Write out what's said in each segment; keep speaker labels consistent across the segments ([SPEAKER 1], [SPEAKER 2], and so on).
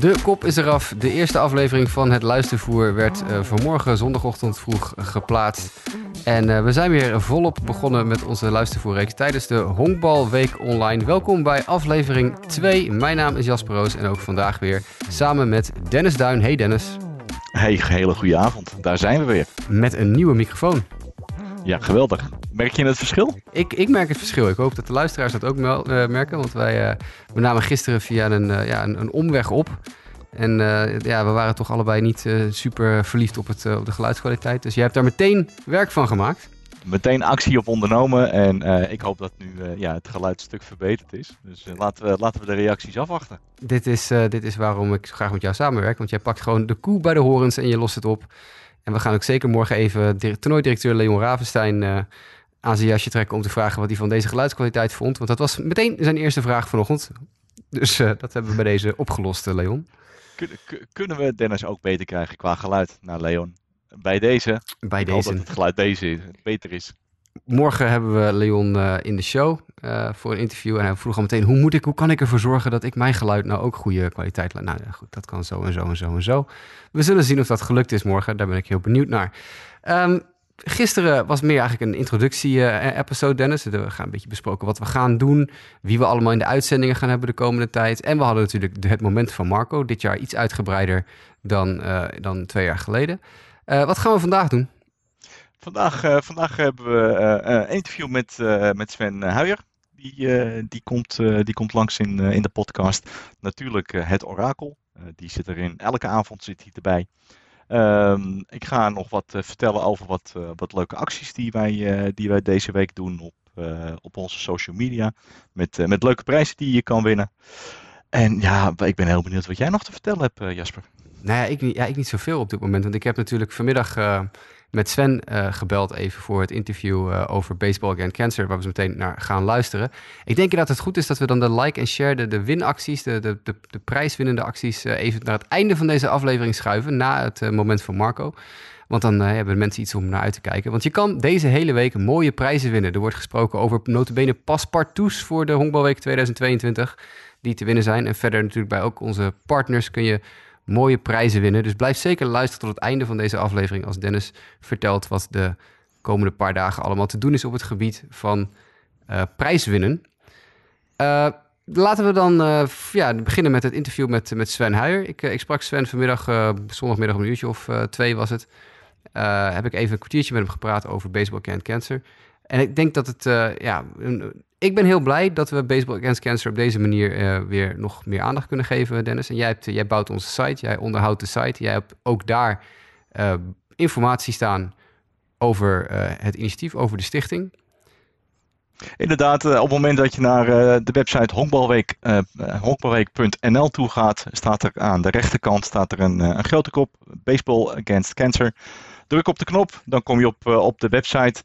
[SPEAKER 1] De kop is eraf. De eerste aflevering van het luistervoer werd uh, vanmorgen zondagochtend vroeg geplaatst. En uh, we zijn weer volop begonnen met onze luistervoerreeks tijdens de Honkbalweek Online. Welkom bij aflevering 2. Mijn naam is Jasper Roos en ook vandaag weer samen met Dennis Duin. Hey Dennis.
[SPEAKER 2] Hey, hele goede avond. Daar zijn we weer.
[SPEAKER 1] Met een nieuwe microfoon.
[SPEAKER 2] Ja, geweldig. Merk je het verschil?
[SPEAKER 1] Ik, ik merk het verschil. Ik hoop dat de luisteraars dat ook uh, merken. Want wij uh, we namen gisteren via een, uh, ja, een, een, omweg op. En ja, we waren toch allebei niet super verliefd op, het, op de geluidskwaliteit. Dus je hebt daar meteen werk van gemaakt.
[SPEAKER 2] Meteen actie op ondernomen. En ik hoop dat nu ja, het geluid een stuk verbeterd is. Dus laten, we, laten we de reacties afwachten.
[SPEAKER 1] Dit is, dit is waarom ik graag met jou samenwerk. Want jij pakt gewoon de koe bij de horens en je lost het op. En we gaan ook zeker morgen even toernooidirecteur Leon Ravenstein uh, aan zijn jasje trekken om te vragen wat hij van deze geluidskwaliteit vond. Want dat was meteen zijn eerste vraag vanochtend. Dus uh, dat hebben we bij deze opgelost, uh, Leon.
[SPEAKER 2] Kun, kunnen we Dennis ook beter krijgen qua geluid naar Leon? Bij deze.
[SPEAKER 1] Bij deze.
[SPEAKER 2] Dat het geluid deze beter is.
[SPEAKER 1] Morgen hebben we Leon uh, in de show uh, voor een interview. En hij vroeg al meteen, hoe moet ik, hoe kan ik ervoor zorgen dat ik mijn geluid nou ook goede kwaliteit laat? Nou ja, goed, dat kan zo en zo en zo en zo. We zullen zien of dat gelukt is morgen. Daar ben ik heel benieuwd naar. Um, gisteren was meer eigenlijk een introductie-episode, Dennis. We gaan een beetje besproken wat we gaan doen. Wie we allemaal in de uitzendingen gaan hebben de komende tijd. En we hadden natuurlijk het moment van Marco. Dit jaar iets uitgebreider dan, dan twee jaar geleden. wat gaan we vandaag doen?
[SPEAKER 2] Vandaag, uh, vandaag hebben we uh, een interview met, met Sven Huijer. Die, die, komt, die komt langs in, in de podcast. Natuurlijk het orakel. die zit erin. Elke avond zit hij erbij. Um, ik ga nog wat vertellen over wat, wat leuke acties die wij, die wij deze week doen op, op onze social media. Met, met leuke prijzen die je kan winnen. En ja, ik ben heel benieuwd wat jij nog te vertellen hebt, Jasper.
[SPEAKER 1] Nou ja ik, ja, ik niet zoveel op dit moment. Want ik heb natuurlijk vanmiddag met Sven uh, gebeld even voor het interview uh, over Baseball Against Cancer, waar we zo meteen naar gaan luisteren. Ik denk dat het goed is dat we dan de like en share, de, winacties, de, de, de, de prijswinnende acties, uh, even naar het einde van deze aflevering schuiven, na het moment van Marco. Want dan hebben mensen iets om naar uit te kijken. Want je kan deze hele week mooie prijzen winnen. Er wordt gesproken over notabene paspartouts voor de Honkbalweek 2022 die te winnen zijn. En verder natuurlijk bij ook onze partners kun je mooie prijzen winnen. Dus blijf zeker luisteren tot het einde van deze aflevering als Dennis vertelt wat de komende paar dagen allemaal te doen is op het gebied van uh, prijswinnen. Uh, laten we dan uh, ja, beginnen met het interview met, met Sven Huijer. Ik, ik sprak Sven vanmiddag, zondagmiddag een uurtje of twee was het. heb ik even een kwartiertje met hem gepraat over Baseball Can't Cancer. En ik denk dat het ja, een, ik ben heel blij dat we Baseball Against Cancer op deze manier uh, weer nog meer aandacht kunnen geven, Dennis. En jij, hebt, jij bouwt onze site, jij onderhoudt de site. Jij hebt ook daar uh, informatie staan over het initiatief, over de stichting.
[SPEAKER 2] Inderdaad, op het moment dat je naar de website honkbalweek, honkbalweek.nl toe gaat, staat er aan de rechterkant staat er een, een grote kop, Baseball Against Cancer. Druk op de knop, dan kom je op, op de website.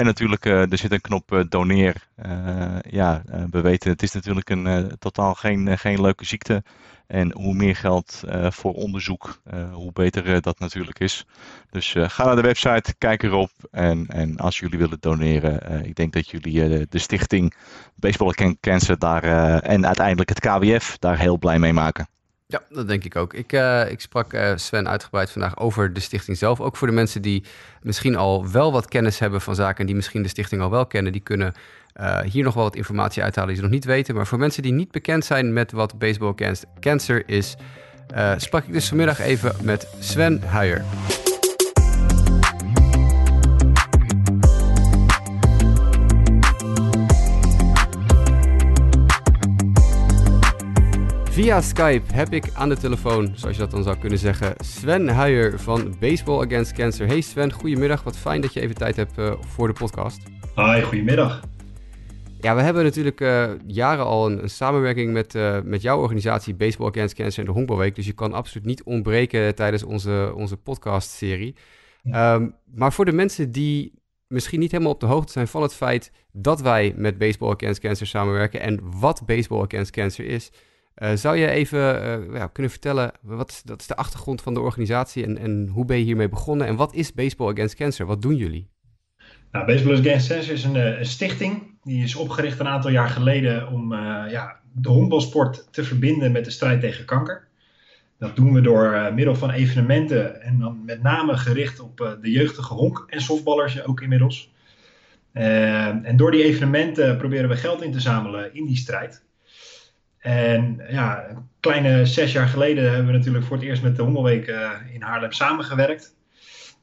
[SPEAKER 2] En natuurlijk, uh, er zit een knop uh, doneer. Uh, ja, we weten, het is natuurlijk een totaal geen, geen leuke ziekte. En hoe meer geld voor onderzoek, hoe beter dat natuurlijk is. Dus ga naar de website, kijk erop. En, en als jullie willen doneren, ik denk dat jullie de stichting Baseball Cancer daar en uiteindelijk het KWF daar heel blij mee maken.
[SPEAKER 1] Ja, dat denk ik ook. Ik, uh, ik sprak uh, Sven uitgebreid vandaag over de stichting zelf. Ook voor de mensen die misschien al wel wat kennis hebben van zaken... en die misschien de stichting al wel kennen... die kunnen uh, hier nog wel wat informatie uithalen die ze nog niet weten. Maar voor mensen die niet bekend zijn met wat Baseball Cancer is... sprak ik dus vanmiddag even met Sven Huijer. Via Skype heb ik aan de telefoon, zoals je dat dan zou kunnen zeggen, Sven Huijer van Baseball Against Cancer. Hey Sven, goedemiddag. Wat fijn dat je even tijd hebt uh, voor de podcast.
[SPEAKER 3] Hi, goedemiddag.
[SPEAKER 1] Ja, we hebben natuurlijk uh, jaren al een, een samenwerking met, uh, met jouw organisatie Baseball Against Cancer en de Honkbalweek. Dus je kan absoluut niet ontbreken tijdens onze, onze podcast-serie. Um, maar voor de mensen die misschien niet helemaal op de hoogte zijn van het feit dat wij met Baseball Against Cancer samenwerken en wat Baseball Against Cancer is, zou je even uh, ja, kunnen vertellen, wat dat is de achtergrond van de organisatie en, en hoe ben je hiermee begonnen? En wat is Baseball Against Cancer? Wat doen jullie?
[SPEAKER 3] Nou, Baseball Against Cancer is een, eh, stichting. Die is opgericht een aantal jaar geleden om ja, de honkbalsport te verbinden met de strijd tegen kanker. Dat doen we door middel van evenementen en dan met name gericht op de jeugdige honk- en softballers ook inmiddels. en door die evenementen proberen we geld in te zamelen in die strijd. En ja, een kleine zes jaar geleden hebben we natuurlijk voor het eerst met de Hongerweek in Haarlem samengewerkt.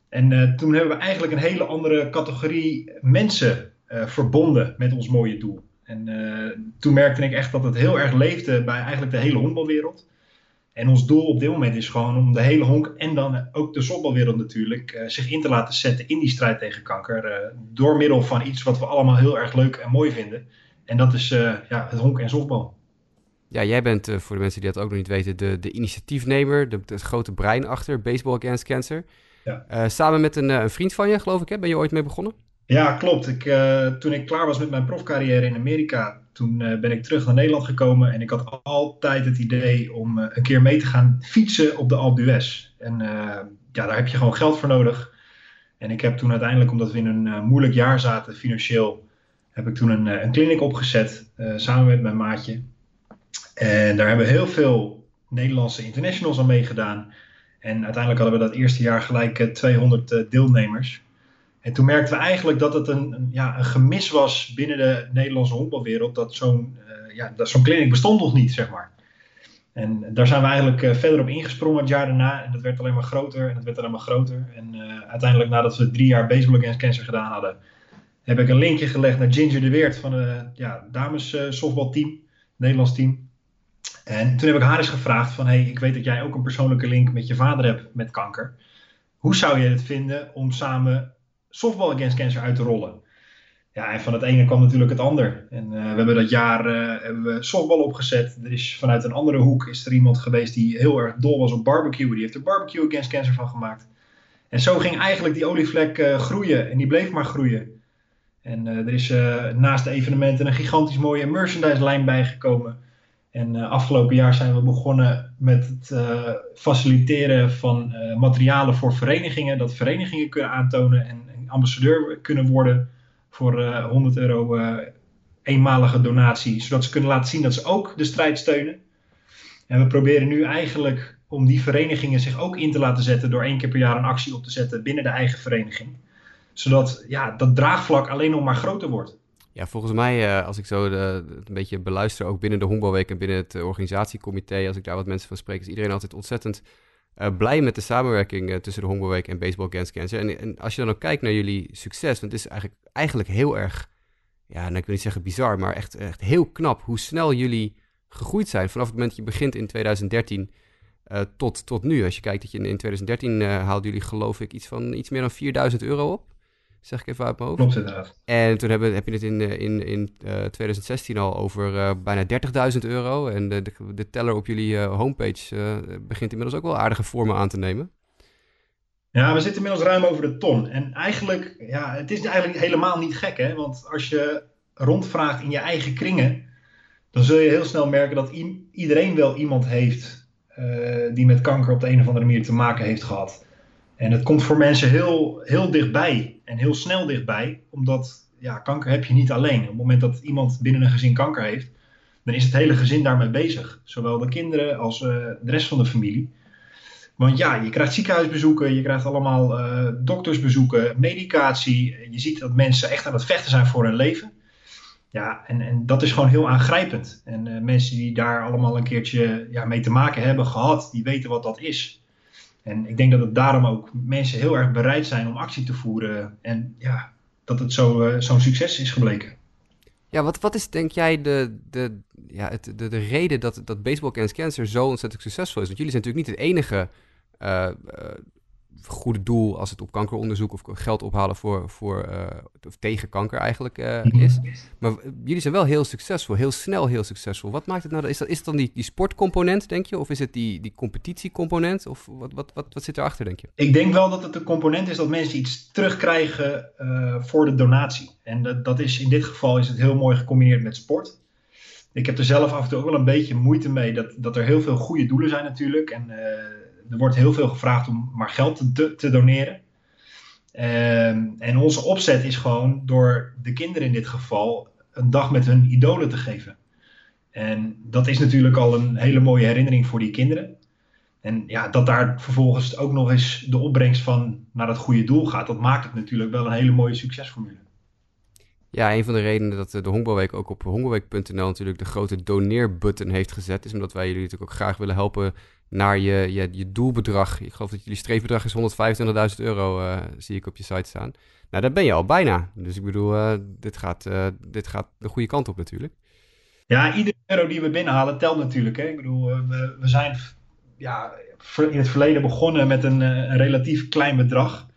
[SPEAKER 3] En uh, toen hebben we eigenlijk een hele andere categorie mensen uh, verbonden met ons mooie doel. En toen merkte ik echt dat het heel erg leefde bij eigenlijk de hele honkbalwereld. En ons doel op dit moment is gewoon om de hele honk en dan ook de softbalwereld natuurlijk zich in te laten zetten in die strijd tegen kanker. door middel van iets wat we allemaal heel erg leuk en mooi vinden. En dat is ja, het honk en softbal.
[SPEAKER 1] Ja, jij bent voor de mensen die dat ook nog niet weten, de, de initiatiefnemer, de, het grote brein achter Baseball Against Cancer. Ja. Uh, samen met een, een, vriend van je, geloof ik, hè? ben je ooit mee begonnen?
[SPEAKER 3] Ja, klopt. Ik, uh, toen ik klaar was met mijn profcarrière in Amerika, toen uh, ben ik terug naar Nederland gekomen. En ik had altijd het idee om een keer mee te gaan fietsen op de Alpe d'Huez. En ja, daar heb je gewoon geld voor nodig. En ik heb toen uiteindelijk, omdat we in een moeilijk jaar zaten financieel, heb ik toen een, een kliniek opgezet samen met mijn maatje. En daar hebben heel veel Nederlandse internationals aan meegedaan. En uiteindelijk hadden we dat eerste jaar gelijk 200 eh, eh, deelnemers. En toen merkten we eigenlijk dat het een, ja, een gemis was binnen de Nederlandse honkbalwereld. Dat zo'n uh, ja, zo'n kliniek bestond nog niet, zeg maar. En daar zijn we eigenlijk uh, verder op ingesprongen het jaar daarna. En dat werd alleen maar groter en dat werd alleen maar groter. En uiteindelijk nadat we drie jaar Baseball Against Cancer gedaan hadden... heb ik een linkje gelegd naar Ginger de Weert van het ja, dames softbalteam, Nederlands team. En toen heb ik haar eens gevraagd van, hey, ik weet dat jij ook een persoonlijke link met je vader hebt met kanker. Hoe zou je het vinden om samen softball against cancer uit te rollen? Ja, en van het ene kwam natuurlijk het ander. En uh, we hebben dat jaar uh, we softball opgezet. Er is vanuit een andere hoek is er iemand geweest die heel erg dol was op barbecue. Die heeft er barbecue against cancer van gemaakt. En zo ging eigenlijk die olievlek uh, groeien. En die bleef maar groeien. En er is naast de evenementen een gigantisch mooie merchandise lijn bijgekomen. En uh, afgelopen jaar zijn we begonnen met het uh, faciliteren van uh, materialen voor verenigingen. Dat verenigingen kunnen aantonen en, en ambassadeur kunnen worden voor 100 euro eenmalige donatie. Zodat ze kunnen laten zien dat ze ook de strijd steunen. En we proberen nu eigenlijk om die verenigingen zich ook in te laten zetten door één keer per jaar een actie op te zetten binnen de eigen vereniging. Zodat ja, dat draagvlak alleen nog maar groter wordt.
[SPEAKER 1] Ja, volgens mij, uh, als ik zo de, een beetje beluister, ook binnen de Honkbalweek en binnen het uh, organisatiecomité, als ik daar wat mensen van spreek, is iedereen altijd ontzettend uh, blij met de samenwerking tussen de Honkbalweek en Baseball Against Cancer. En, en, als je dan ook kijkt naar jullie succes, want het is eigenlijk, eigenlijk heel erg, ja, nou, ik wil niet zeggen bizar, maar echt, echt heel knap hoe snel jullie gegroeid zijn. Vanaf het moment dat je begint in 2013 tot, tot nu. Als je kijkt dat je in, in 2013 haalden jullie geloof ik iets van iets meer dan 4000 euro op. Zeg ik even uit mijn hoofd.
[SPEAKER 3] Klopt inderdaad.
[SPEAKER 1] En toen hebben, heb je het in, eh, in, in uh, eh, 2016 al over uh, bijna 30.000 euro. En de, de, de, teller op jullie uh, homepage begint inmiddels ook wel aardige vormen aan te nemen.
[SPEAKER 3] Ja, we zitten inmiddels ruim over de ton. En eigenlijk, ja, het is eigenlijk helemaal niet gek, hè. Want als je rondvraagt in je eigen kringen, dan zul je heel snel merken dat iedereen wel iemand heeft die met kanker op de een of andere manier te maken heeft gehad. En het komt voor mensen heel, heel dichtbij en heel snel dichtbij, omdat ja, kanker heb je niet alleen. Op het moment dat iemand binnen een gezin kanker heeft, dan is het hele gezin daarmee bezig. Zowel de kinderen als uh, de rest van de familie. Want ja, je krijgt ziekenhuisbezoeken, je krijgt allemaal uh, doktersbezoeken, medicatie. Je ziet dat mensen echt aan het vechten zijn voor hun leven. Ja, en, en dat is gewoon heel aangrijpend. En uh, mensen die daar allemaal een keertje ja, mee te maken hebben gehad, die weten wat dat is. En ik denk dat het daarom ook mensen heel erg bereid zijn om actie te voeren. En ja, dat het uh, zo'n succes is gebleken.
[SPEAKER 1] Ja, wat, wat is denk jij de, de, ja, het, de, de reden dat, dat Baseball Against Cancer zo ontzettend succesvol is? Want jullie zijn natuurlijk niet het enige uh, goede doel als het op kankeronderzoek of geld ophalen voor, voor uh, of tegen kanker eigenlijk uh, is. Maar jullie zijn wel heel succesvol, heel snel heel succesvol. Wat maakt het nou? Is, dat, is het dan die, die sportcomponent, denk je? Of is het die, die competitiecomponent? Of wat, wat, wat, wat zit erachter, denk je?
[SPEAKER 3] Ik denk wel dat het de component is dat mensen iets terugkrijgen uh, voor de donatie. En dat, dat is in dit geval is het heel mooi gecombineerd met sport. Ik heb er zelf af en toe ook wel een beetje moeite mee dat, dat er heel veel goede doelen zijn natuurlijk. En er wordt heel veel gevraagd om maar geld te, te doneren. Ehm, en onze opzet is gewoon door de kinderen in dit geval een dag met hun idolen te geven. En dat is natuurlijk al een hele mooie herinnering voor die kinderen. En ja, dat daar vervolgens ook nog eens de opbrengst van naar dat goede doel gaat, dat maakt het natuurlijk wel een hele mooie succesformule.
[SPEAKER 1] Ja, een van de redenen dat de Honkbalweek ook op honkbalweek.nl natuurlijk de grote doneerbutton heeft gezet, is omdat wij jullie natuurlijk ook graag willen helpen naar je, je, je doelbedrag. Ik geloof dat jullie streefbedrag is 125.000 euro, uh, zie ik op je site staan. Nou, daar ben je al bijna. Dus ik bedoel, uh, dit, gaat, dit gaat de goede kant op natuurlijk.
[SPEAKER 3] Ja, iedere euro die we binnenhalen telt natuurlijk. Hè? Ik bedoel, we, we zijn ja, in het verleden begonnen met een, een, relatief klein bedrag.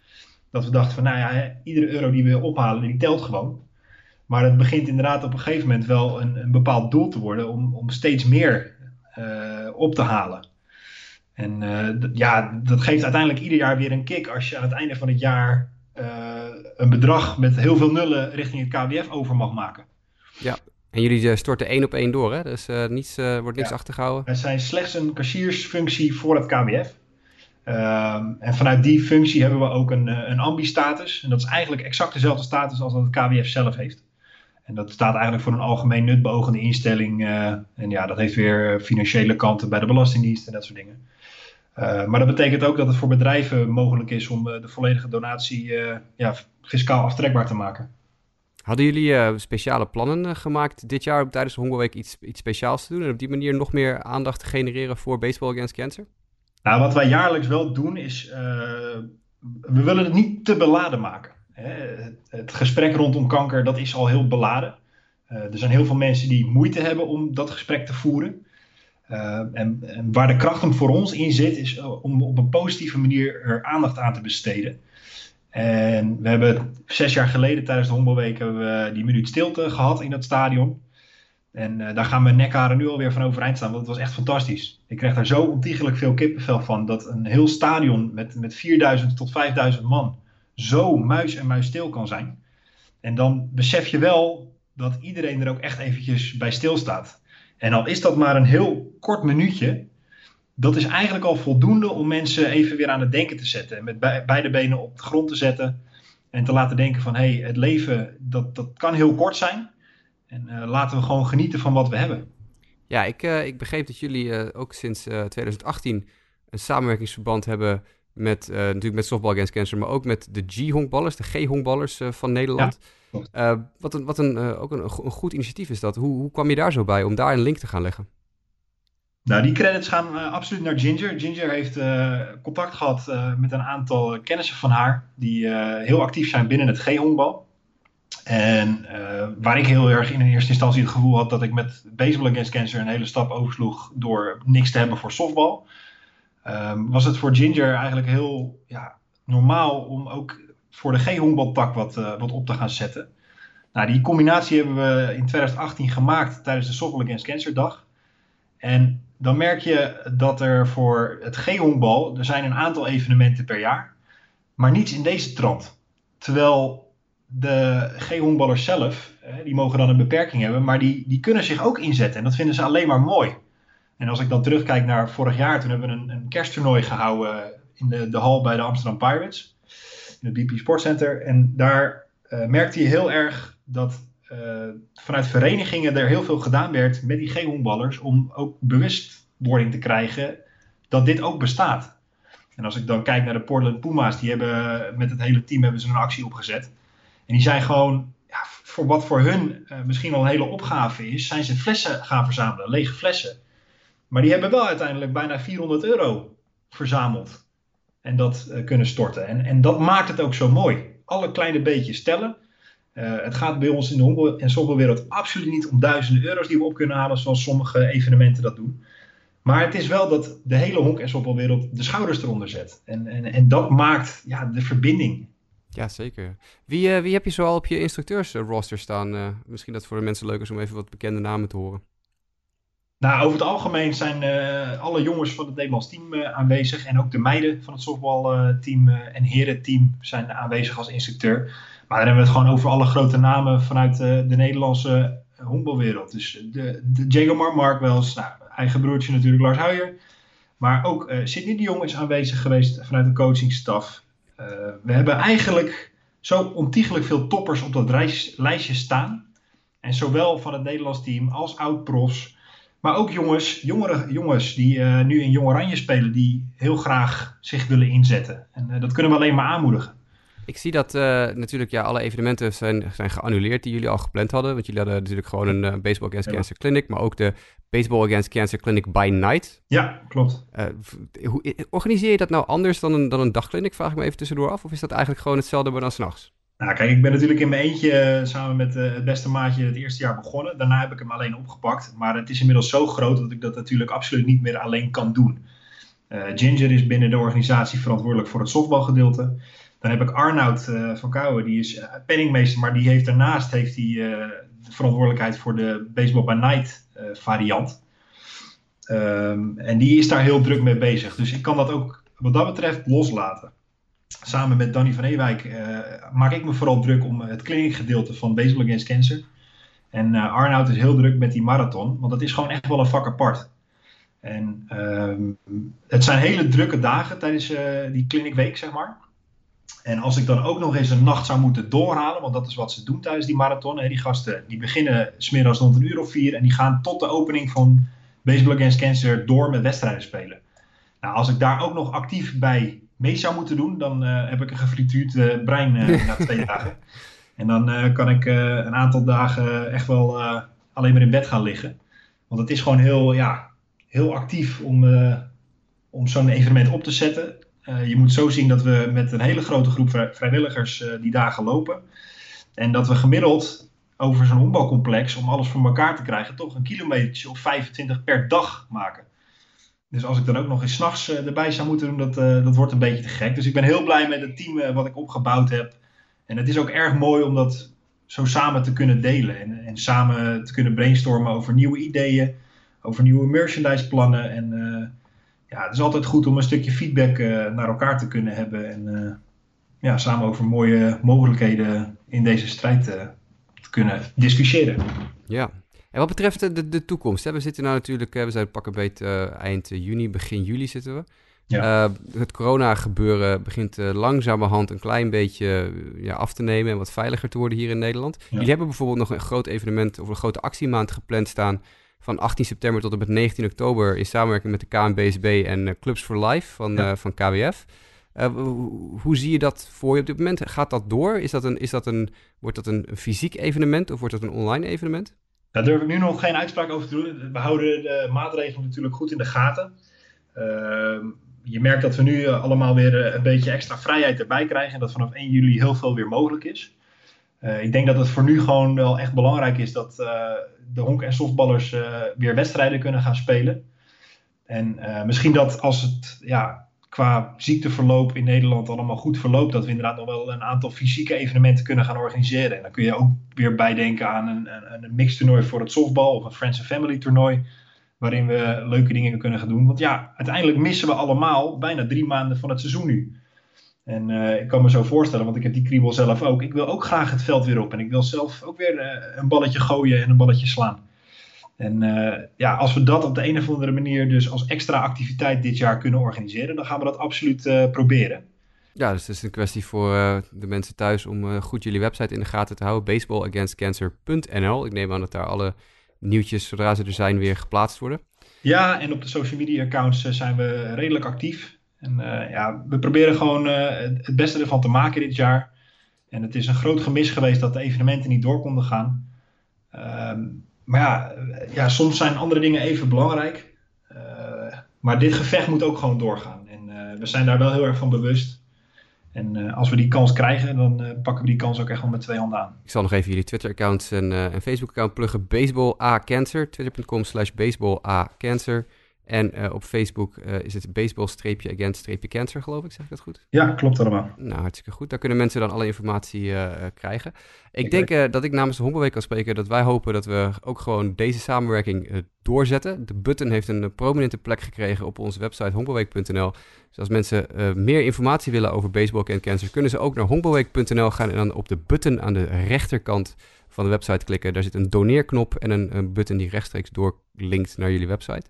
[SPEAKER 3] Dat we dachten van, nou ja, iedere euro die we ophalen, die telt gewoon. Maar het begint inderdaad op een gegeven moment wel een, een bepaald doel te worden om, om steeds meer op te halen. En uh, ja, dat geeft uiteindelijk ieder jaar weer een kick als je aan het einde van het jaar uh, een bedrag met heel veel nullen richting het KWF over mag maken.
[SPEAKER 1] Ja, en jullie storten één op één door, hè? Dus niets, wordt niks ja. achtergehouden?
[SPEAKER 3] Er zijn slechts een kassiersfunctie voor het KWF. Um, en vanuit die functie hebben we ook een, een ambi-status. En dat is eigenlijk exact dezelfde status als dat het KWF zelf heeft. En dat staat eigenlijk voor een algemeen nutbeogende instelling. en ja, dat heeft weer financiële kanten bij de Belastingdienst en dat soort dingen. Uh, maar dat betekent ook dat het voor bedrijven mogelijk is om de volledige donatie ja, fiscaal aftrekbaar te maken.
[SPEAKER 1] Hadden jullie speciale plannen gemaakt dit jaar om tijdens de Hongerweek iets, iets speciaals te doen en op die manier nog meer aandacht te genereren voor Baseball Against Cancer?
[SPEAKER 3] Nou, wat wij jaarlijks wel doen is, we willen het niet te beladen maken. Het, gesprek rondom kanker, dat is al heel beladen. er zijn heel veel mensen die moeite hebben om dat gesprek te voeren. Uh, en, en, waar de kracht hem voor ons in zit, is eh, om op een positieve manier er aandacht aan te besteden. En we hebben zes jaar geleden tijdens de Hommelweek we die minuut stilte gehad in het stadion. En daar gaan mijn nekharen nu alweer van overeind staan, want het was echt fantastisch. Ik kreeg daar zo ontiegelijk veel kippenvel van, dat een heel stadion met, met 4000 tot 5000 man zo muis en muis stil kan zijn. En dan besef je wel dat iedereen er ook echt eventjes bij stilstaat. En al is dat maar een heel kort minuutje, dat is eigenlijk al voldoende om mensen even weer aan het denken te zetten. En met beide benen op de grond te zetten. En te laten denken van, hé, hey, het leven, dat, dat kan heel kort zijn. En uh, laten we gewoon genieten van wat we hebben.
[SPEAKER 1] Ja, ik, uh, ik begreep dat jullie uh, ook sinds 2018 een samenwerkingsverband hebben met, natuurlijk met Softball Against Cancer, maar ook met de G-honkballers, de G-honkballers van Nederland. Ja. Uh, wat een, wat een, ook een, een, goed initiatief is dat. Hoe, hoe kwam je daar zo bij om daar een link te gaan leggen?
[SPEAKER 3] Nou, die credits gaan uh, absoluut naar Ginger. Ginger heeft contact gehad met een aantal kennissen van haar, die heel actief zijn binnen het G-honkbal. En waar ik heel erg in eerste instantie het gevoel had dat ik met Baseball Against Cancer een hele stap oversloeg door niks te hebben voor softbal, ehm, was het voor Ginger eigenlijk heel ja, normaal om ook voor de G-honkbaltak wat, uh, wat op te gaan zetten. Nou, die combinatie hebben we in 2018 gemaakt tijdens de Softball Against Cancer. En dan merk je dat er voor het G-honkbal, er zijn een aantal evenementen per jaar, maar niets in deze trant. Terwijl de G-honkballers zelf, die mogen dan een beperking hebben, maar die, die kunnen zich ook inzetten. En dat vinden ze alleen maar mooi. En als ik dan terugkijk naar vorig jaar, toen hebben we een, een kersttoernooi gehouden in de, de hal bij de Amsterdam Pirates in het BP Sportcenter. En daar uh, merkte je heel erg dat uh, vanuit verenigingen er heel veel gedaan werd met die G-honkballers om ook bewustwording te krijgen dat dit ook bestaat. En als ik dan kijk naar de Portland Puma's, die hebben met het hele team hebben ze een actie opgezet. En die zijn gewoon, ja, voor wat voor hun uh, misschien wel een hele opgave is, zijn ze flessen gaan verzamelen, lege flessen. Maar die hebben wel uiteindelijk bijna 400 euro verzameld en dat uh, kunnen storten. En, en dat maakt het ook zo mooi. Alle kleine beetjes tellen. Uh, het gaat bij ons in de honkbal- en softbalwereld absoluut niet om duizenden euro's die we op kunnen halen, zoals sommige evenementen dat doen. Maar het is wel dat de hele honk- en softbalwereld de schouders eronder zet. En, en, en dat maakt ja, de verbinding.
[SPEAKER 1] Ja, zeker. Wie, uh, wie heb je zoal op je instructeursroster staan? misschien dat voor de mensen leuk is om even wat bekende namen te horen.
[SPEAKER 3] Nou, over het algemeen zijn uh, alle jongens van het Nederlands team uh, aanwezig. En ook de meiden van het softbalteam uh, en herenteam zijn aanwezig als instructeur. Maar dan hebben we het gewoon over alle grote namen vanuit de Nederlandse honkbalwereld. Dus de, de Diego Markwels, nou, eigen broertje natuurlijk Lars Huijer. Maar ook Sidney de Jong is aanwezig geweest vanuit de coachingstaf. we hebben eigenlijk zo ontiegelijk veel toppers op dat lijstje staan. En zowel van het Nederlands team als oud-profs Maar ook jongens, jongere jongens die uh, nu in Jong Oranje spelen, die heel graag zich willen inzetten. En uh, dat kunnen we alleen maar aanmoedigen.
[SPEAKER 1] Ik zie dat uh, natuurlijk ja, alle evenementen zijn, zijn geannuleerd die jullie al gepland hadden. Want jullie hadden natuurlijk gewoon een Baseball Against ja. Cancer Clinic, maar ook de Baseball Against Cancer Clinic by Night.
[SPEAKER 3] Ja, klopt.
[SPEAKER 1] hoe, organiseer je dat nou anders dan een, dan een dagclinic, vraag ik me even tussendoor af? Of is dat eigenlijk gewoon hetzelfde, maar dan s'nachts?
[SPEAKER 3] Nou, kijk, ik ben natuurlijk in mijn eentje samen met uh, het beste maatje het eerste jaar begonnen. Daarna heb ik hem alleen opgepakt. Maar het is inmiddels zo groot dat ik dat natuurlijk absoluut niet meer alleen kan doen. Uh, Ginger is binnen de organisatie verantwoordelijk voor het softbalgedeelte. Dan heb ik Arnoud van Kouwen, die is penningmeester, maar die heeft daarnaast heeft hij, de verantwoordelijkheid voor de Baseball by Night variant. Um, en die is daar heel druk mee bezig. Dus ik kan dat ook wat dat betreft loslaten samen met Danny van Ewijk uh, maak ik me vooral druk om het klinikgedeelte van Baseball Against Cancer. En uh, Arnoud is heel druk met die marathon, want dat is gewoon echt wel een vak apart. En uh, het zijn hele drukke dagen tijdens die clinicweek, zeg maar. En als ik dan ook nog eens een nacht zou moeten doorhalen, want dat is wat ze doen tijdens die marathon. Hè, die gasten die beginnen smiddags rond een uur of vier en die gaan tot de opening van Baseball Against Cancer door met wedstrijden spelen. Nou, als ik daar ook nog actief bij mee zou moeten doen, dan uh, heb ik een gefrituurd uh, brein uh, na twee dagen. En dan kan ik een aantal dagen echt wel alleen maar in bed gaan liggen. Want het is gewoon heel, ja, heel actief om, om zo'n evenement op te zetten. je moet zo zien dat we met een hele grote groep vrijwilligers die dagen lopen. En dat we gemiddeld over zo'n honkbalcomplex, om alles voor elkaar te krijgen, toch een kilometer of 25 per dag maken. Dus als ik dan ook nog eens s'nachts uh, erbij zou moeten doen, dat, uh, dat wordt een beetje te gek. Dus ik ben heel blij met het team uh, wat ik opgebouwd heb. En het is ook erg mooi om dat zo samen te kunnen delen. En, en samen te kunnen brainstormen over nieuwe ideeën, over nieuwe merchandiseplannen. En ja, het is altijd goed om een stukje feedback naar elkaar te kunnen hebben. En ja, samen over mooie mogelijkheden in deze strijd te kunnen discussiëren.
[SPEAKER 1] Ja, en wat betreft de, de toekomst, hè, we zitten nou natuurlijk, we zijn pakken beet uh, eind juni, begin juli zitten we. Ja. Uh, het corona gebeuren begint uh, langzamerhand een klein beetje ja, af te nemen en wat veiliger te worden hier in Nederland. Ja. Jullie hebben bijvoorbeeld nog een groot evenement of een grote actiemaand gepland staan van 18 september tot en met 19 oktober in samenwerking met de KNBSB en Clubs for Life van, van KWF. hoe zie je dat voor je op dit moment? Gaat dat door? Is dat een, is dat een, wordt dat een fysiek evenement of wordt dat een online evenement?
[SPEAKER 3] Daar durf ik nu nog geen uitspraak over te doen. We houden de maatregelen natuurlijk goed in de gaten. Uh, je merkt dat we nu allemaal weer een beetje extra vrijheid erbij krijgen. En dat vanaf 1 juli heel veel weer mogelijk is. Uh, ik denk dat het voor nu gewoon wel echt belangrijk is dat uh, de honk- en softballers weer wedstrijden kunnen gaan spelen. En misschien dat als het ja, qua ziekteverloop in Nederland allemaal goed verloopt, dat we inderdaad nog wel een aantal fysieke evenementen kunnen gaan organiseren. En dan kun je ook weer bijdenken aan een, een, een mixtoernooi voor het softbal of een Friends and Family toernooi, waarin we leuke dingen kunnen gaan doen. Want ja, uiteindelijk missen we allemaal bijna drie maanden van het seizoen nu. En uh, ik kan me zo voorstellen, want ik heb die kriebel zelf ook. Ik wil ook graag het veld weer op en ik wil zelf ook weer uh, een balletje gooien en een balletje slaan. En uh, ja, als we dat op de een of andere manier dus als extra activiteit dit jaar kunnen organiseren, dan gaan we dat absoluut uh, proberen.
[SPEAKER 1] Ja, dus het is een kwestie voor uh, de mensen thuis om goed jullie website in de gaten te houden. baseballagainstcancer.nl. Ik neem aan dat daar alle nieuwtjes, zodra ze er zijn, weer geplaatst worden.
[SPEAKER 3] Ja, en op de social media accounts zijn we redelijk actief. En ja, we proberen gewoon het beste ervan te maken dit jaar. En het is een groot gemis geweest dat de evenementen niet door konden gaan. Ehm, maar ja, ja, soms zijn andere dingen even belangrijk. Uh, maar dit gevecht moet ook gewoon doorgaan. En uh, we zijn daar wel heel erg van bewust. En uh, als we die kans krijgen, dan pakken we die kans ook echt wel met twee handen aan.
[SPEAKER 1] Ik zal nog even jullie Twitter-accounts en, en Facebook-account pluggen. Baseball A Cancer. Twitter.com slash baseball A Cancer. En uh, op Facebook uh, is het baseball-against-cancer, geloof ik. Zeg ik dat goed?
[SPEAKER 3] Ja, klopt allemaal.
[SPEAKER 1] Nou, hartstikke goed. Daar kunnen mensen dan alle informatie uh, krijgen. Ik, ik denk dat ik namens de Hongerweek kan spreken dat wij hopen dat we ook gewoon deze samenwerking doorzetten. De button heeft een prominente plek gekregen op onze website honkbalweek.nl. Dus als mensen meer informatie willen over baseball en cancer, kunnen ze ook naar honkbalweek.nl gaan en dan op de button aan de rechterkant van de website klikken. Daar zit een doneerknop en een, een button die rechtstreeks doorlinkt naar jullie website.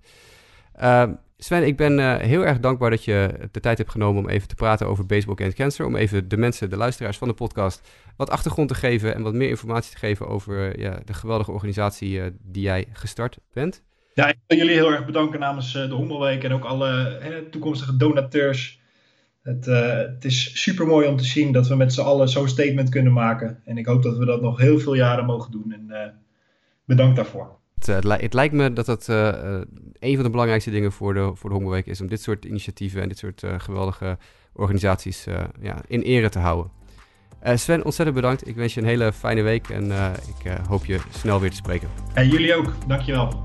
[SPEAKER 1] Uh, Sven, ik ben uh, heel erg dankbaar dat je de tijd hebt genomen om even te praten over Baseball Against Cancer. Om even de mensen, de luisteraars van de podcast, wat achtergrond te geven en wat meer informatie te geven over uh, ja, de geweldige organisatie die jij gestart bent.
[SPEAKER 3] Ja, ik wil jullie heel erg bedanken namens de Hongerweek en ook alle toekomstige donateurs. Het, het, is super mooi om te zien dat we met z'n allen zo'n statement kunnen maken. En ik hoop dat we dat nog heel veel jaren mogen doen. En bedankt daarvoor.
[SPEAKER 1] Het, het, lijkt me dat dat een van de belangrijkste dingen voor de, voor de Hongerweek is om dit soort initiatieven en dit soort geweldige organisaties ja, in ere te houden. Sven, ontzettend bedankt. Ik wens je een hele fijne week en ik hoop je snel weer te spreken.
[SPEAKER 3] En jullie ook. Dankjewel.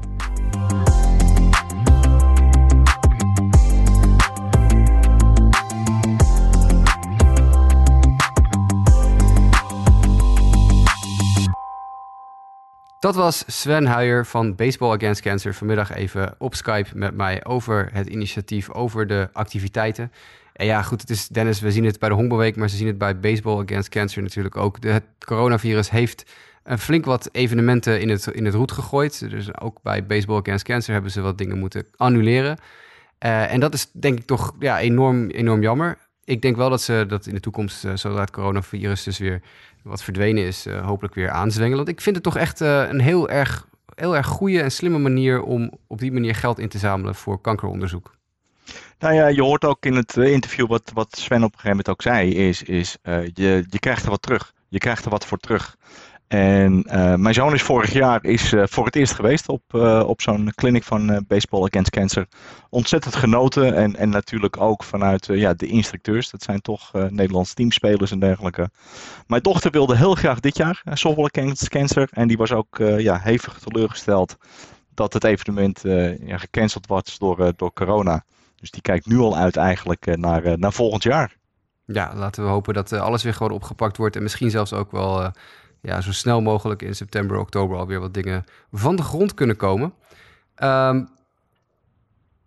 [SPEAKER 1] Dat was Sven Huijer van Baseball Against Cancer. Vanmiddag even op Skype met mij over het initiatief, over de activiteiten. En ja, goed, het is Dennis, we zien het bij de Honkbalweek, maar ze zien het bij Baseball Against Cancer natuurlijk ook. De, het coronavirus heeft een flink wat evenementen in het, in het roet gegooid. Dus ook bij Baseball Against Cancer hebben ze wat dingen moeten annuleren. Uh, en dat is denk ik toch ja, enorm, enorm jammer. Ik denk wel dat ze dat in de toekomst, uh, zodra het coronavirus dus weer wat verdwenen is, uh, hopelijk weer aanzwengelen. Want ik vind het toch echt een heel erg, heel erg goede en slimme manier om op die manier geld in te zamelen voor kankeronderzoek.
[SPEAKER 2] Nou ja, je hoort ook in het eh, interview wat, wat Sven op een gegeven moment ook zei, is, is je, je krijgt er wat terug. Je krijgt er wat voor terug. En uh, mijn zoon is vorig jaar is, uh, voor het eerst geweest op, uh, op zo'n clinic van Baseball Against Cancer. Ontzettend genoten en, en natuurlijk ook vanuit ja, de instructeurs. Dat zijn toch Nederlandse teamspelers en dergelijke. Mijn dochter wilde heel graag dit jaar Softball Against Cancer. En die was ook ja, hevig teleurgesteld dat het evenement ja, gecanceld was door, door corona. Dus die kijkt nu al uit eigenlijk eh, naar, eh, naar volgend jaar.
[SPEAKER 1] Ja, laten we hopen dat eh, alles weer gewoon opgepakt wordt. En misschien zelfs ook wel ja, zo snel mogelijk in september, oktober alweer wat dingen van de grond kunnen komen. Um,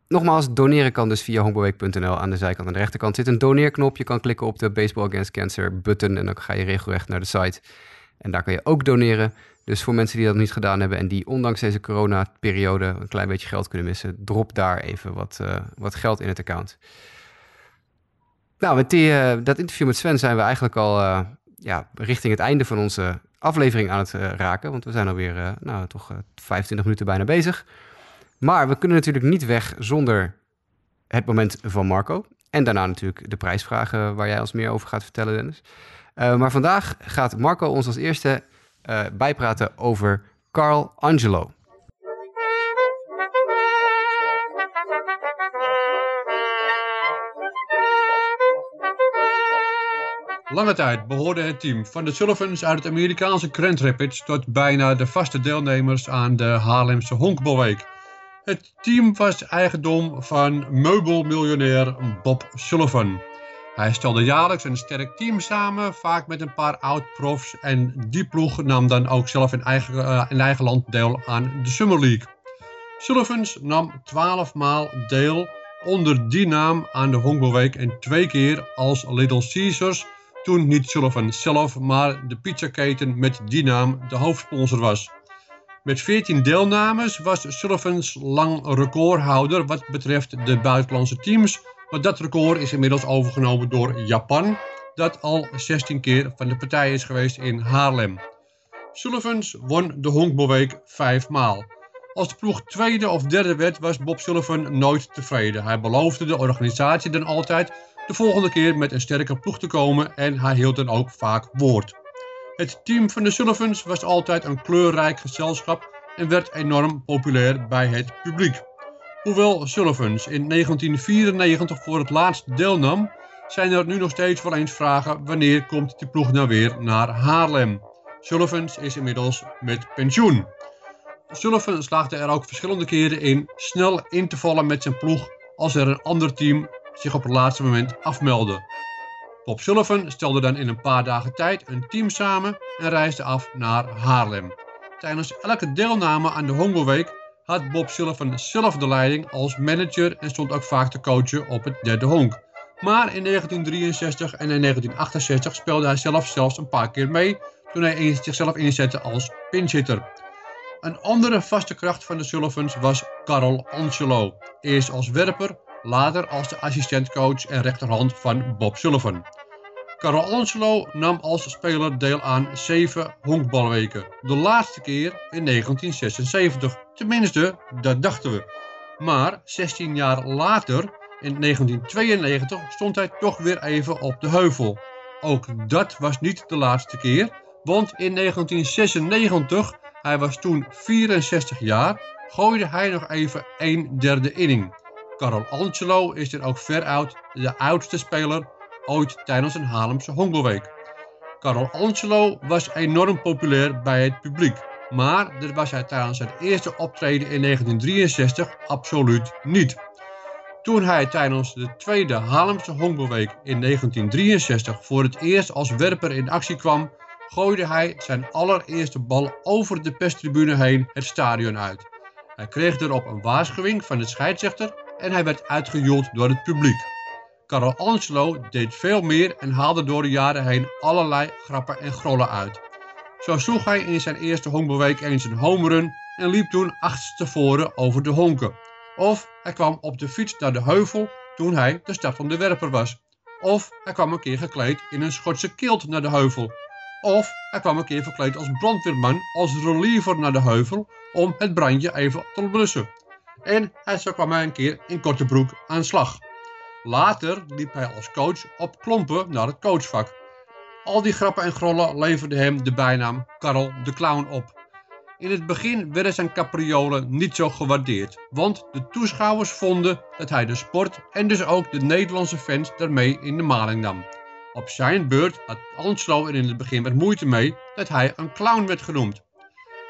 [SPEAKER 1] nogmaals, doneren kan dus via honkbalweek.nl. Aan de zijkant aan de rechterkant zit een doneerknop. Je kan klikken op de Baseball Against Cancer button en dan ga je regelrecht naar de site. En daar kan je ook doneren. Dus voor mensen die dat niet gedaan hebben en die ondanks deze corona-periode een klein beetje geld kunnen missen, drop daar even wat, uh, wat geld in het account. Nou, met die, uh, dat interview met Sven zijn we eigenlijk al uh, ja, richting het einde van onze aflevering aan het raken. Want we zijn alweer nou, toch 25 minuten bijna bezig. Maar we kunnen natuurlijk niet weg zonder het moment van Marco. En daarna natuurlijk de prijsvragen waar jij ons meer over gaat vertellen, Dennis. maar vandaag gaat Marco ons als eerste uh, bijpraten over Carl Angelo.
[SPEAKER 4] Lange tijd behoorde het team van de Sullivans uit het Amerikaanse Grand Rapids tot bijna de vaste deelnemers aan de Haarlemse Honkbalweek. Het team was eigendom van meubelmiljonair Bob Sullivan. Hij stelde jaarlijks een sterk team samen, vaak met een paar oud-profs. En die ploeg nam dan ook zelf in eigen, uh, in eigen land deel aan de Summer League. Sullivans nam 12 maal deel onder die naam aan de Honkbalweek en twee keer als Little Caesars. Toen niet Sullivan zelf, maar de pizzaketen met die naam de hoofdsponsor was. Met 14 deelnames was Sullivans lang recordhouder wat betreft de buitenlandse teams maar dat record is inmiddels overgenomen door Japan, dat al 16 keer van de partij is geweest in Haarlem. Sullivans won de Honkbalweek vijf maal. Als de ploeg tweede of derde werd, was Bob Sullivan nooit tevreden. Hij beloofde de organisatie dan altijd de volgende keer met een sterke ploeg te komen en hij hield dan ook vaak woord. Het team van de Sullivans was altijd een kleurrijk gezelschap en werd enorm populair bij het publiek. Hoewel Sullivans in 1994 voor het laatst deelnam, zijn er nu nog steeds wel eens vragen wanneer komt die ploeg nou weer naar Haarlem. Sullivans is inmiddels met pensioen. Sullivan slaagde er ook verschillende keren in snel in te vallen met zijn ploeg als er een ander team zich op het laatste moment afmeldde. Bob Sullivan stelde dan in een paar dagen tijd een team samen en reisde af naar Haarlem. Tijdens elke deelname aan de Hongerweek had Bob Sullivan zelf de leiding als manager en stond ook vaak te coachen op het derde honk. Maar in 1963 en in 1968 speelde hij zelf zelfs een paar keer mee toen hij zichzelf inzette als pinchitter. Een andere vaste kracht van de Sullivans was Carol Angelo. Eerst als werper, later als de assistentcoach en rechterhand van Bob Sullivan. Carol Angelo nam als speler deel aan zeven honkbalweken. De laatste keer in 1976 Tenminste, dat dachten we. Maar 16 jaar later, in 1992, stond hij toch weer even op de heuvel. Ook dat was niet de laatste keer, want in 1996, hij was toen 64 jaar, gooide hij nog even een derde inning. Carol Angelo is er ook veruit de oudste speler ooit tijdens een Haarlemse honkbalweek. Carol Angelo was enorm populair bij het publiek, maar dat was hij tijdens zijn eerste optreden in 1963 absoluut niet. Toen hij tijdens de tweede Haarlemse honkbalweek in 1963 voor het eerst als werper in actie kwam, gooide hij zijn allereerste bal over de pestribune heen het stadion uit. Hij kreeg erop een waarschuwing van de scheidsrechter en hij werd uitgejoeld door het publiek. Carlo Angelo deed veel meer en haalde door de jaren heen allerlei grappen en grollen uit. Zo sloeg hij in zijn eerste honkbalweek eens een home run en liep toen achterstevoren over de honken. Of hij kwam op de fiets naar de heuvel toen hij de start van de werper was. Of hij kwam een keer gekleed in een Schotse kilt naar de heuvel. Of hij kwam een keer verkleed als brandweerman als reliever naar de heuvel om het brandje even te blussen. En hij kwam hij een keer in korte broek aan slag. Later liep hij als coach op klompen naar het coachvak. Al die grappen en grollen leverden hem de bijnaam Karel de Clown op. In het begin werden zijn capriolen niet zo gewaardeerd, want de toeschouwers vonden dat hij de sport en dus ook de Nederlandse fans daarmee in de maling nam. Op zijn beurt had Anslo er in het begin met moeite mee dat hij een clown werd genoemd.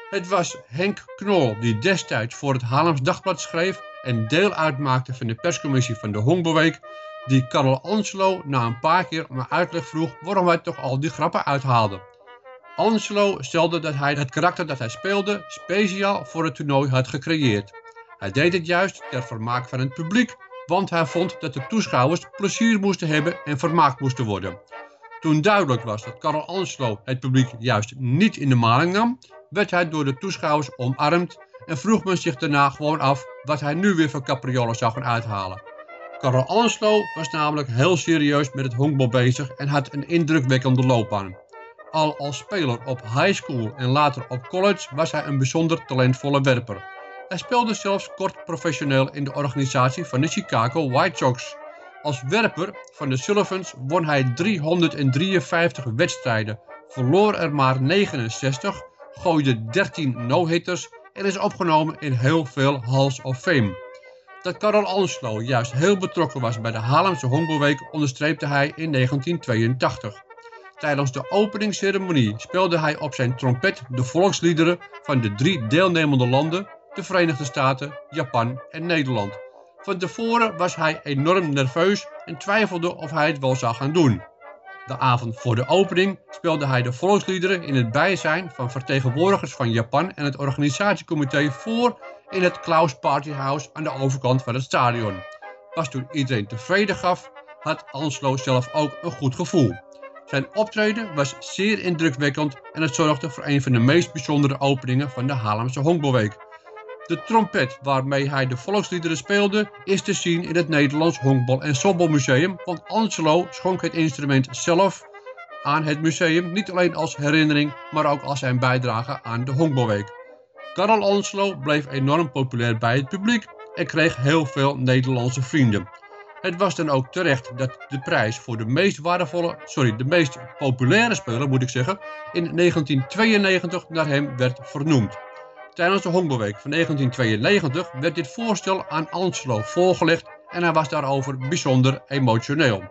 [SPEAKER 4] Het was Henk Knol die destijds voor het Haarlems Dagblad schreef en deel uitmaakte van de perscommissie van de Honkbalweek, die Karel Anselo na een paar keer om uitleg vroeg waarom hij toch al die grappen uithaalde. Anselo stelde dat hij het karakter dat hij speelde speciaal voor het toernooi had gecreëerd. Hij deed het juist ter vermaak van het publiek, want hij vond dat de toeschouwers plezier moesten hebben en vermaakt moesten worden. Toen duidelijk was dat Karel Anselo het publiek juist niet in de maling nam, werd hij door de toeschouwers omarmd en vroeg men zich daarna gewoon af wat hij nu weer voor capriolen zou gaan uithalen. Karel Anslo was namelijk heel serieus met het honkbal bezig en had een indrukwekkende loopbaan. Al als speler op high school en later op college was hij een bijzonder talentvolle werper. Hij speelde zelfs kort professioneel in de organisatie van de Chicago White Sox. Als werper van de Sullivans won hij 353 wedstrijden, verloor er maar 69, gooide 13 no-hitters en is opgenomen in heel veel Halls of Fame. Dat Karel Anslo juist heel betrokken was bij de Haarlemse Honkbalweek onderstreepte hij in 1982. Tijdens de openingsceremonie speelde hij op zijn trompet de volksliederen van de drie deelnemende landen, de Verenigde Staten, Japan en Nederland. Van tevoren was hij enorm nerveus en twijfelde of hij het wel zou gaan doen. De avond voor de opening speelde hij de volksliederen in het bijzijn van vertegenwoordigers van Japan en het organisatiecomité voor in het Klaus Partyhouse aan de overkant van het stadion. Pas toen iedereen tevreden gaf, had Anslo zelf ook een goed gevoel. Zijn optreden was zeer indrukwekkend en het zorgde voor een van de meest bijzondere openingen van de Haarlemse Honkbalweek. De trompet waarmee hij de volksliederen speelde is te zien in het Nederlands Honkbal- en Softbalmuseum, want Angelo schonk het instrument zelf aan het museum, niet alleen als herinnering, maar ook als zijn bijdrage aan de Honkbalweek. Karel Angelo bleef enorm populair bij het publiek en kreeg heel veel Nederlandse vrienden. Het was dan ook terecht dat de prijs voor de meest waardevolle, sorry, de meest populaire speler, moet ik zeggen, in 1992 naar hem werd vernoemd. Tijdens de Honkbalweek van 1992 werd dit voorstel aan Anselo voorgelegd en hij was daarover bijzonder emotioneel.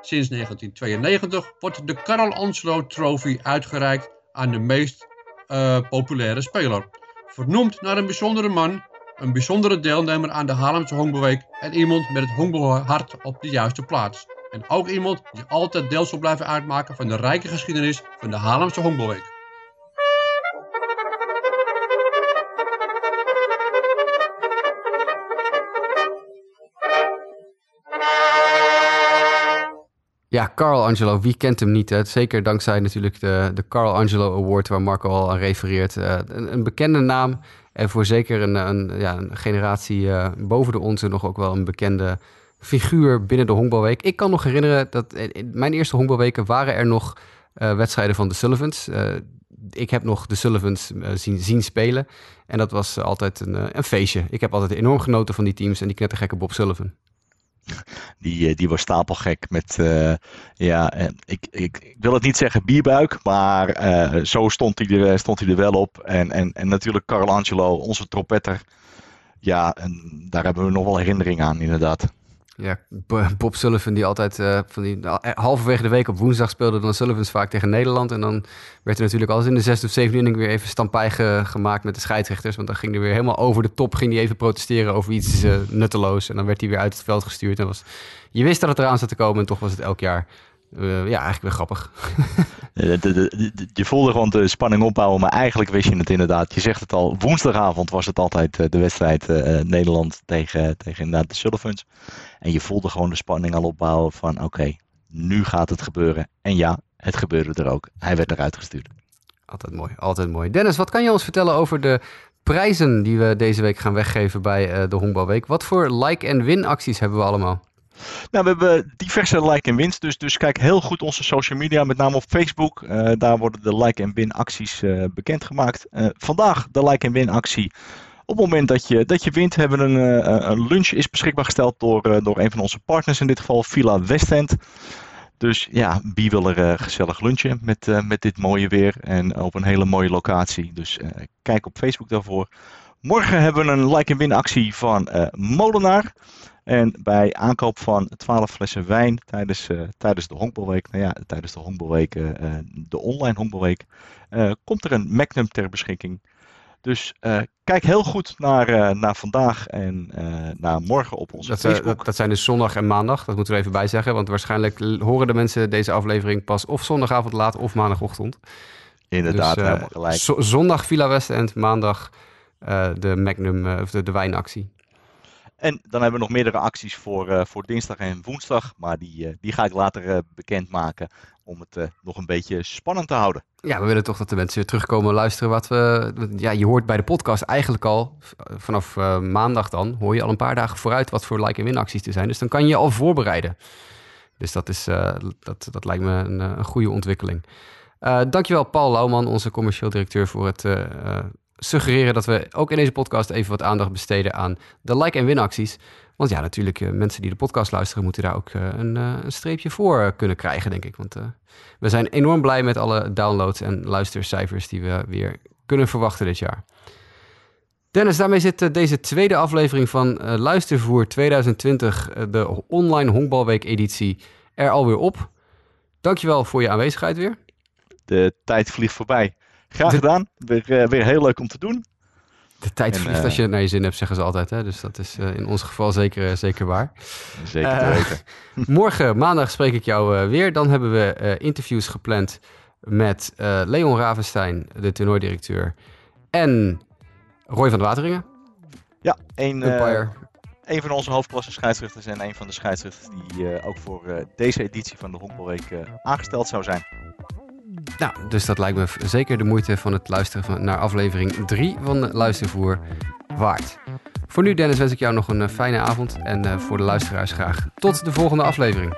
[SPEAKER 4] Sinds 1992 wordt de Karel Anselo Trophy uitgereikt aan de meest uh, populaire speler. Vernoemd naar een bijzondere man, een bijzondere deelnemer aan de Haarlemse Honkbalweek en iemand met het honkbalhart op de juiste plaats. En ook iemand die altijd deel zal blijven uitmaken van de rijke geschiedenis van de Haarlemse Honkbalweek.
[SPEAKER 1] Ja, Carl Angelo, wie kent hem niet? Hè? Zeker dankzij natuurlijk de, de Carl Angelo Award, waar Marco al aan refereert. Uh, een, bekende naam en voor zeker een, een, ja, een generatie uh, boven de onze nog ook wel een bekende figuur binnen de honkbalweek. Ik kan nog herinneren dat in mijn eerste honkbalweken waren er nog wedstrijden van de Sullivans. ik heb nog de Sullivans zien, zien spelen. En dat was altijd een, een feestje. Ik heb altijd enorm genoten van die teams en die knettergekke Bob Sullivan.
[SPEAKER 2] Die, die was stapelgek met, ja, ik, ik, ik, wil het niet zeggen bierbuik, maar zo stond hij, er, stond hij er wel op. En, en, en natuurlijk Carlangelo, onze trompetter. Ja, en daar hebben we nog wel herinnering aan, inderdaad.
[SPEAKER 1] Ja, Bob Sullivan die altijd uh, van die eh, halverwege de week op woensdag speelde dan Sullivans vaak tegen Nederland. En dan werd er natuurlijk altijd in de zesde of zevende inning weer even stampij gemaakt met de scheidsrechters. Want dan ging hij weer helemaal over de top, ging hij even protesteren over iets uh, nutteloos. En dan werd hij weer uit het veld gestuurd. En was, je wist dat het eraan zat te komen en toch was het elk jaar ja, eigenlijk weer grappig.
[SPEAKER 2] je voelde gewoon de spanning opbouwen, maar eigenlijk wist je het inderdaad. Je zegt het al, woensdagavond was het altijd de wedstrijd Nederland tegen, tegen inderdaad de Sullivans. En je voelde gewoon de spanning al opbouwen van oké, nu gaat het gebeuren. En ja, het gebeurde er ook. Hij werd eruit gestuurd.
[SPEAKER 1] Altijd mooi, altijd mooi. Dennis, wat kan je ons vertellen over de prijzen die we deze week gaan weggeven bij uh, de Honkbalweek? Wat voor like-en-win acties hebben we allemaal?
[SPEAKER 2] Nou, we hebben diverse like en wins. Dus, dus kijk heel goed onze social media, met name op Facebook. Uh, daar worden de like en win acties uh, bekendgemaakt. Uh, vandaag de like en win actie op het moment dat je, dat je wint, hebben we een, eh, een lunch is beschikbaar gesteld door, eh, door een van onze partners, in dit geval Villa Westend. Dus ja, wie wil er gezellig lunchen met, met dit mooie weer en op een hele mooie locatie. Dus kijk op Facebook daarvoor. Morgen hebben we een like en win actie van Molenaar. En bij aankoop van 12 flessen wijn tijdens, tijdens de honkbalweek, nou ja, tijdens de honkbalweek, de online honkbalweek, komt er een Magnum ter beschikking. Dus kijk heel goed naar, naar vandaag en naar morgen op onze
[SPEAKER 1] dat,
[SPEAKER 2] Facebook.
[SPEAKER 1] Dat, dat, zijn dus zondag en maandag, dat moeten we even bij zeggen. Want waarschijnlijk horen de mensen deze aflevering pas of zondagavond laat of maandagochtend.
[SPEAKER 2] Inderdaad, dus, helemaal gelijk.
[SPEAKER 1] zondag Villa West End, maandag de Magnum, of de, de wijnactie.
[SPEAKER 2] En dan hebben we nog meerdere acties voor, voor dinsdag en woensdag. Maar die, die ga ik later bekendmaken om het uh, nog een beetje spannend te houden.
[SPEAKER 1] Ja, we willen toch dat de mensen terugkomen luisteren. Wat we, ja, je hoort bij de podcast eigenlijk al, vanaf uh, maandag dan, hoor je al een paar dagen vooruit wat voor like- en winacties er zijn. Dus dan kan je je al voorbereiden. Dus dat, is, uh, dat, dat lijkt me een, een goede ontwikkeling. Uh, dankjewel Paul Lauwman, onze commercieel directeur, voor het suggereren dat we ook in deze podcast even wat aandacht besteden aan de like- en winacties. Want ja, natuurlijk, uh, mensen die de podcast luisteren, moeten daar ook uh, een, uh, een, streepje voor kunnen krijgen, denk ik. Want we zijn enorm blij met alle downloads en luistercijfers die we weer kunnen verwachten dit jaar. Dennis, daarmee zit deze tweede aflevering van Luistervoer 2020, de online honkbalweek-editie, er alweer op. Dankjewel voor je aanwezigheid weer.
[SPEAKER 2] De tijd vliegt voorbij. Graag gedaan. Weer, weer heel leuk om te doen.
[SPEAKER 1] De tijd vliegt uh, als je het naar je zin hebt, zeggen ze altijd. Hè? Dus dat is uh, in ons geval zeker, zeker waar.
[SPEAKER 2] Zeker te weten.
[SPEAKER 1] morgen, maandag, spreek ik jou uh, weer. Dan hebben we interviews gepland met Leon Ravenstein, de toernooidirecteur. En Roy van de Wateringen.
[SPEAKER 2] Ja, een, een van onze hoofdklasse scheidsrechters en een van de scheidsrechters die ook voor deze editie van de Honkbalweek aangesteld zou zijn.
[SPEAKER 1] Nou, dus dat lijkt me zeker de moeite van het luisteren naar aflevering 3 van Luistervoer waard. Voor nu, Dennis, wens ik jou nog een fijne avond. En uh, voor de luisteraars graag tot de volgende aflevering.